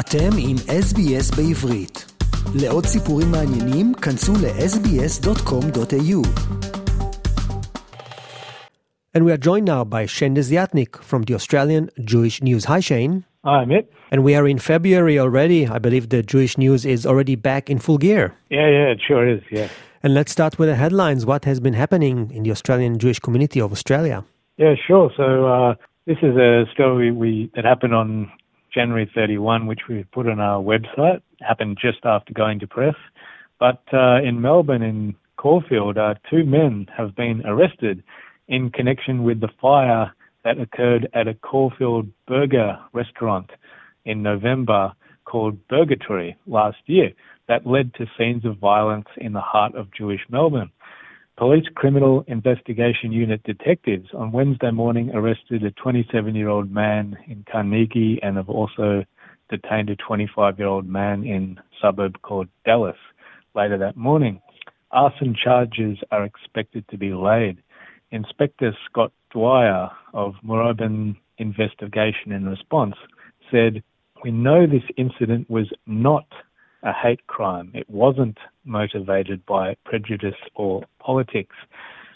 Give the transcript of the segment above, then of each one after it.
אתם עם SBS בעברית. לעוד סיפורים מעניינים, כנסו ל-sbs.com.au. And we are joined now by Shane Desiatnik from the Australian Jewish News. Hi, Shane. Hi, Mitt. And we are in February already. I believe the Jewish News is already back in full gear. Yeah, yeah, it sure is, yeah. And let's start with the headlines. What has been happening in the Australian Jewish community of Australia? Yeah, sure. So uh, this is a story we that happened on January 31, which we've put on our website. Happened just after going to press. But uh, in Melbourne, in Caulfield, uh, two men have been arrested in connection with the fire that occurred at a Caulfield burger restaurant in November called Burgertory last year that led to scenes of violence in the heart of Jewish Melbourne. Police Criminal Investigation Unit detectives on Wednesday morning arrested a 27 year old man in Carnegie and have also detained a 25 year old man in a suburb called Dallas later that morning. Arson charges are expected to be laid. Inspector Scott Dwyer of Moorabbin Investigation and Response said, We know this incident was not a hate crime. It wasn't motivated by prejudice or politics.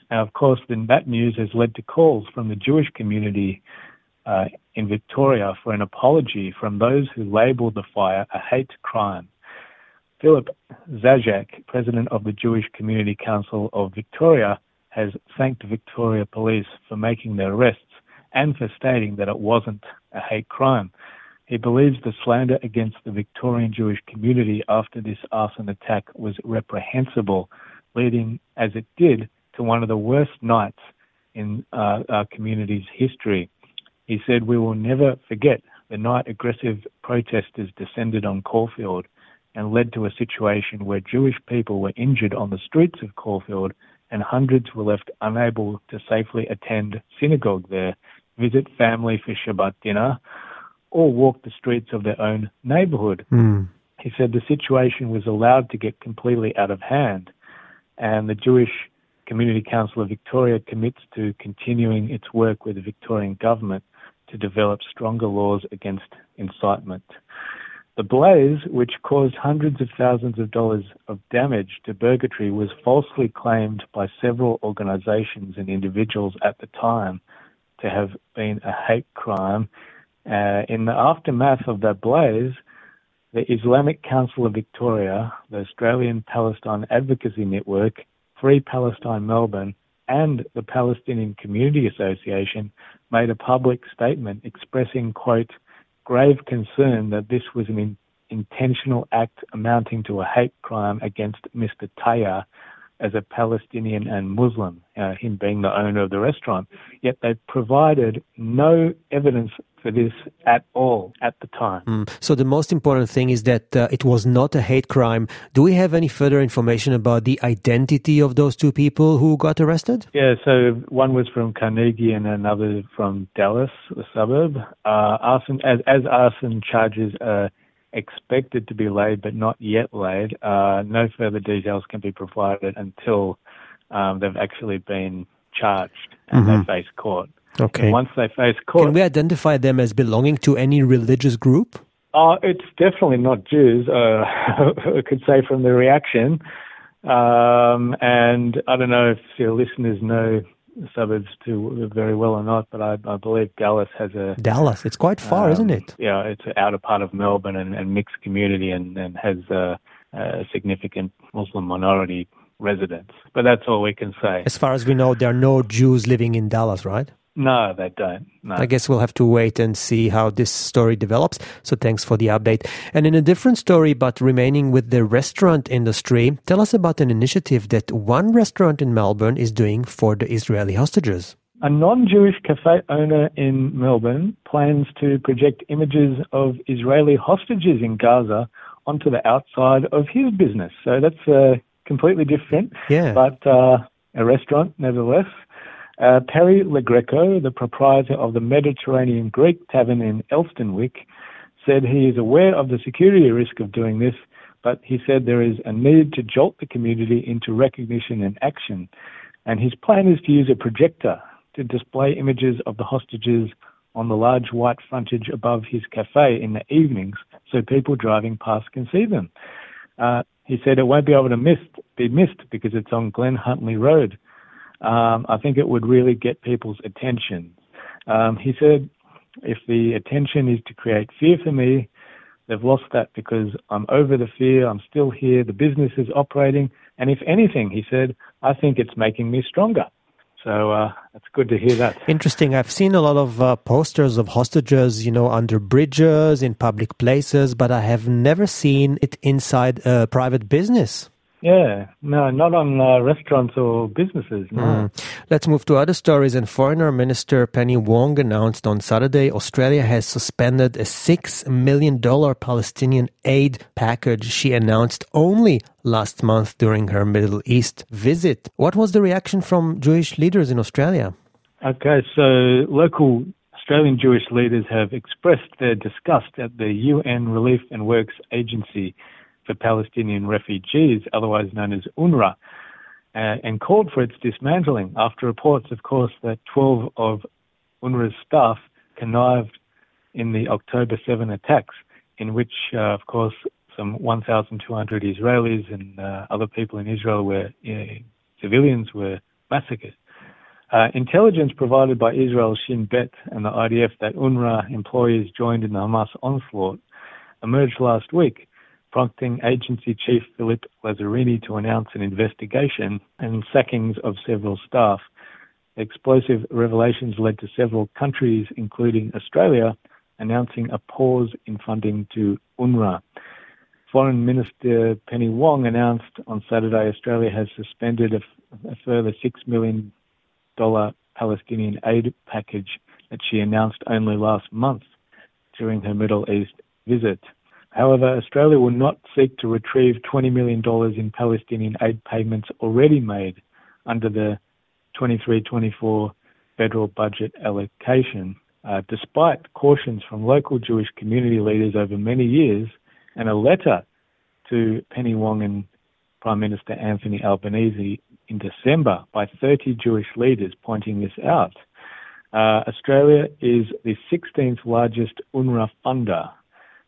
Now, of course, then that news has led to calls from the Jewish community uh, in Victoria for an apology from those who labelled the fire a hate crime. Philip Zajac, president of the Jewish Community Council of Victoria, has thanked Victoria Police for making their arrests and for stating that it wasn't a hate crime. He believes the slander against the Victorian Jewish community after this arson attack was reprehensible, leading, as it did, to one of the worst nights in uh, our community's history. He said, We will never forget the night aggressive protesters descended on Caulfield and led to a situation where Jewish people were injured on the streets of Caulfield and hundreds were left unable to safely attend synagogue there, visit family for Shabbat dinner, or walk the streets of their own neighborhood. Mm. He said the situation was allowed to get completely out of hand, and the Jewish Community Council of Victoria commits to continuing its work with the Victorian government to develop stronger laws against incitement. The blaze, which caused hundreds of thousands of dollars of damage to Burgertory, was falsely claimed by several organisations and individuals at the time to have been a hate crime uh, in the aftermath of that blaze, the Islamic Council of Victoria, the Australian Palestine Advocacy Network, Free Palestine Melbourne, and the Palestinian Community Association made a public statement expressing, quote, grave concern that this was an in- intentional act amounting to a hate crime against Mr. Tayyar as a Palestinian and Muslim, uh, him being the owner of the restaurant. Yet they provided no evidence for this at all at the time. Mm. So the most important thing is that uh, it was not a hate crime. Do we have any further information about the identity of those two people who got arrested? Yeah, so one was from Carnegie and another from Dallas, the suburb. Uh, arson, as, as arson charges are expected to be laid but not yet laid, uh, no further details can be provided until um, they've actually been charged and Mhm. they face court. Okay. And once they face court, Can we identify them as belonging to any religious group? Oh, it's definitely not Jews. Uh, I could say from the reaction. Um, and I don't know if your listeners know suburbs too very well or not, but I, I believe Dallas has a Dallas. It's quite far, um, isn't it? Yeah, it's an outer part of Melbourne and, and mixed community, and, and has a, a significant Muslim minority residents. But that's all we can say. As far as we know, there are no Jews living in Dallas, right? No, they don't. No. I guess we'll have to wait and see how this story develops. So thanks for the update. And in a different story, but remaining with the restaurant industry, tell us about an initiative that one restaurant in Melbourne is doing for the Israeli hostages. A non Jewish cafe owner in Melbourne plans to project images of Israeli hostages in Gaza onto the outside of his business. So that's uh, completely different, Yeah. but uh, a restaurant nevertheless. Uh, Perry LeGreco, the proprietor of the Mediterranean Greek Tavern in Elsternwick, said he is aware of the security risk of doing this, but he said there is a need to jolt the community into recognition and action. And his plan is to use a projector to display images of the hostages on the large white frontage above his cafe in the evenings so people driving past can see them. Uh, he said it won't be able to miss, be missed because it's on Glen Huntly Road. Um, I think it would really get people's attention. Um, he said, if the attention is to create fear for me, they've lost that because I'm over the fear, I'm still here, the business is operating, and if anything, he said, I think it's making me stronger. So uh, it's good to hear that. Interesting. I've seen a lot of uh, posters of hostages, you know, under bridges, in public places, but I have never seen it inside a private business. Yeah, no, not on uh, restaurants or businesses. No. Mm. Let's move to other stories. And Foreign Minister Penny Wong announced on Saturday Australia has suspended a $6 million Palestinian aid package she announced only last month during her Middle East visit. What was the reaction from Jewish leaders in Australia? Okay, so local Australian Jewish leaders have expressed their disgust at the UN Relief and Works Agency for Palestinian Refugees, otherwise known as UNRWA, uh, and called for its dismantling after reports, of course, that 12 of UNRWA's staff connived in the October 7 attacks, in which, uh, of course, some 1,200 Israelis and uh, other people in Israel were civilians were massacred. Uh, intelligence provided by Israel's Shin Bet and the IDF that UNRWA employees joined in the Hamas onslaught emerged last week prompting agency chief Philippe Lazzarini to announce an investigation and sackings of several staff. Explosive revelations led to several countries, including Australia, announcing a pause in funding to UNRWA. Foreign Minister Penny Wong announced on Saturday Australia has suspended a, a further $6 million Palestinian aid package that she announced only last month during her Middle East visit. However, Australia will not seek to retrieve $20 million in Palestinian aid payments already made under the 23-24 federal budget allocation, uh, despite cautions from local Jewish community leaders over many years and a letter to Penny Wong and Prime Minister Anthony Albanese in December by 30 Jewish leaders pointing this out. Uh, Australia is the 16th largest UNRWA funder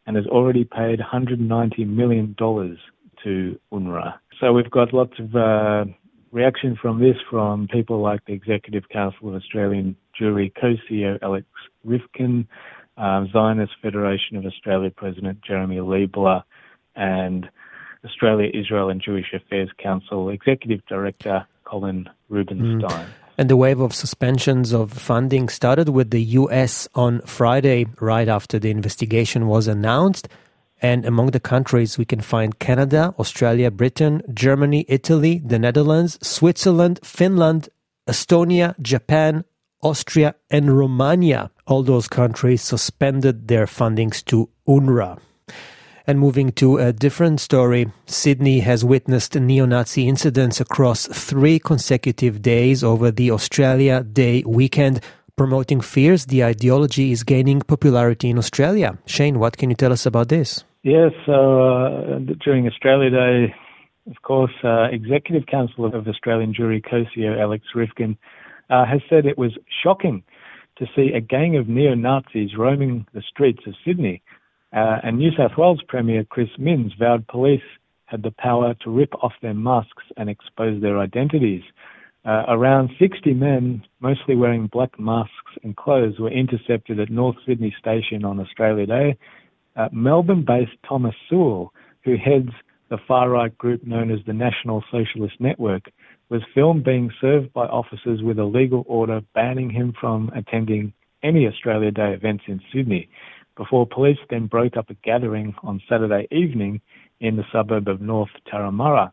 and has already paid $190 million to UNRWA. So we've got lots of uh, reaction from this from people like the Executive Council of Australian Jewry co-CEO Alex Ryvchin, um, Zionist Federation of Australia President Jeremy Leibler, and Australia, Israel and Jewish Affairs Council Executive Director Colin Rubenstein. Mm. And the wave of suspensions of funding started with the US on Friday, right after the investigation was announced. And among the countries, we can find Canada, Australia, Britain, Germany, Italy, the Netherlands, Switzerland, Finland, Estonia, Japan, Austria, and Romania. All those countries suspended their fundings to UNRWA. And moving to a different story, Sydney has witnessed neo Nazi incidents across three consecutive days over the Australia Day weekend, promoting fears the ideology is gaining popularity in Australia. Shane, what can you tell us about this? Yes, so uh, during Australia Day, of course, uh, Executive Council of Australian Jewry co-CEO Alex Ryvchin uh, has said it was shocking to see a gang of neo Nazis roaming the streets of Sydney uh, and New South Wales Premier Chris Minns vowed police had the power to rip off their masks and expose their identities. Uh, around 60 men, mostly wearing black masks and clothes, were intercepted at North Sydney Station on Australia Day. Uh, Melbourne based Thomas Sewell, who heads the far right group known as the National Socialist Network, was filmed being served by officers with a legal order banning him from attending any Australia Day events in Sydney before police then broke up a gathering on Saturday evening in the suburb of North Turramurra.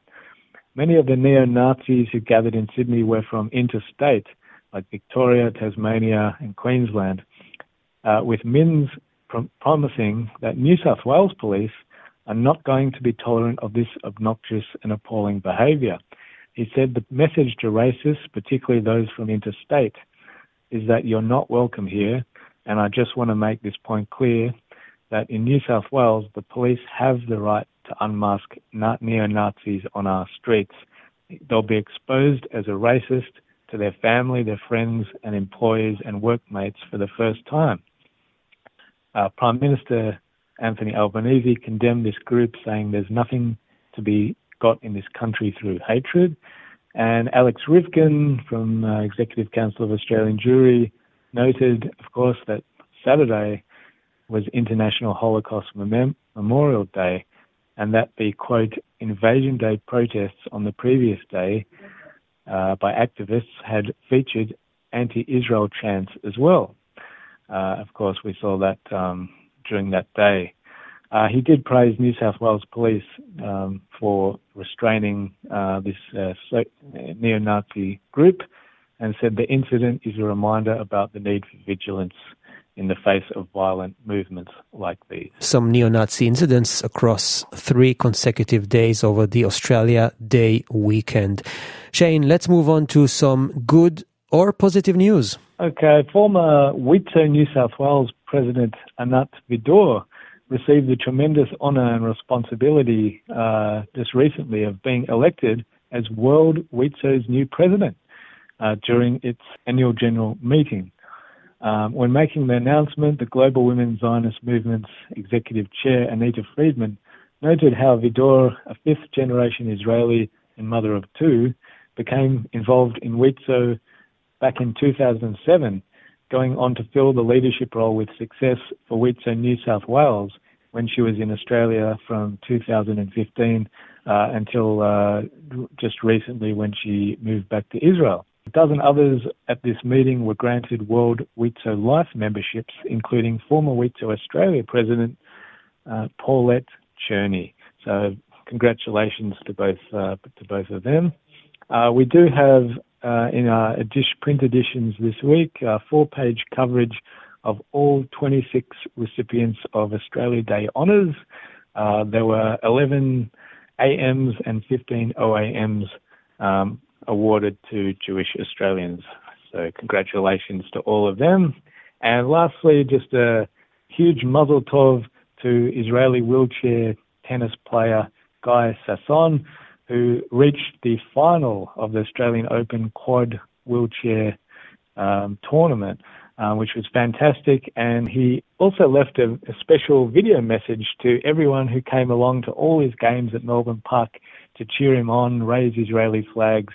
Many of the neo-Nazis who gathered in Sydney were from interstate, like Victoria, Tasmania, and Queensland, uh, with Minns prom- promising that New South Wales police are not going to be tolerant of this obnoxious and appalling behaviour. He said the message to racists, particularly those from interstate, is that you're not welcome here and I just want to make this point clear that in New South Wales, the police have the right to unmask neo Nazis on our streets. They'll be exposed as a racist, to their family, their friends, and employers and workmates for the first time. Uh, Prime Minister Anthony Albanese condemned this group, saying there's nothing to be got in this country through hatred. And Alex Ryvchin from uh, Executive Council of Australian Jewry noted, of course, that Saturday was International Holocaust Mem- Memorial Day, and that the quote Invasion Day protests on the previous day uh, by activists had featured anti-Israel chants as well. Uh, of course, we saw that um, during that day. Uh, he did praise New South Wales Police um, for restraining uh, this uh, so, neo-Nazi group and said the incident is a reminder about the need for vigilance in the face of violent movements like these. Some neo Nazi incidents across three consecutive days over the Australia Day weekend. Shane, let's move on to some good or positive news. Okay, former WIZO New South Wales President Anat Vidor received the tremendous honour and responsibility uh, just recently of being elected as World WIZO's new president uh, during its annual general meeting. Um, when making the announcement, the Global Women Zionist Movement's executive chair, Anita Friedman, noted how Vidor, a fifth generation Israeli and mother of two, became involved in WIZO back in 2007, going on to fill the leadership role with success for WIZO New South Wales when she was in Australia from 2015 uh, until uh, just recently when she moved back to Israel. A dozen others at this meeting were granted World WIZO Life memberships, including former WIZO Australia President uh, Paulette Cherney. So congratulations to both uh, to both of them. Uh, we do have uh, in our print editions this week four-page coverage of all 26 recipients of Australia Day honours. Uh, there were 11 AMs and 15 OAMs um, awarded to Jewish Australians. So congratulations to all of them. And lastly, just a huge mazel tov to Israeli wheelchair tennis player Guy Sasson, who reached the final of the Australian Open quad wheelchair um, tournament, uh, which was fantastic. And he also left a, a, special video message to everyone who came along to all his games at Melbourne Park to cheer him on, raise Israeli flags,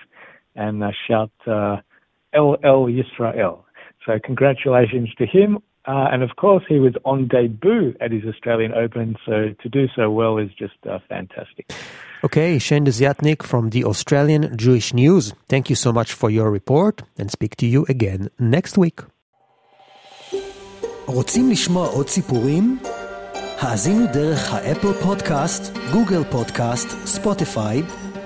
and shout uh, LL Yisrael. So congratulations to him. Uh, and of course, he was on debut at his Australian Open, so to do so well is just uh, fantastic. Okay, Shane Desiatnik from the Australian Jewish News. Thank you so much for your report, and speak to you again next week. רוצים לשמוע עוד סיפורים? האזינו דרך האפל פודקאסט, גוגל פודקאסט, ספוטיפיי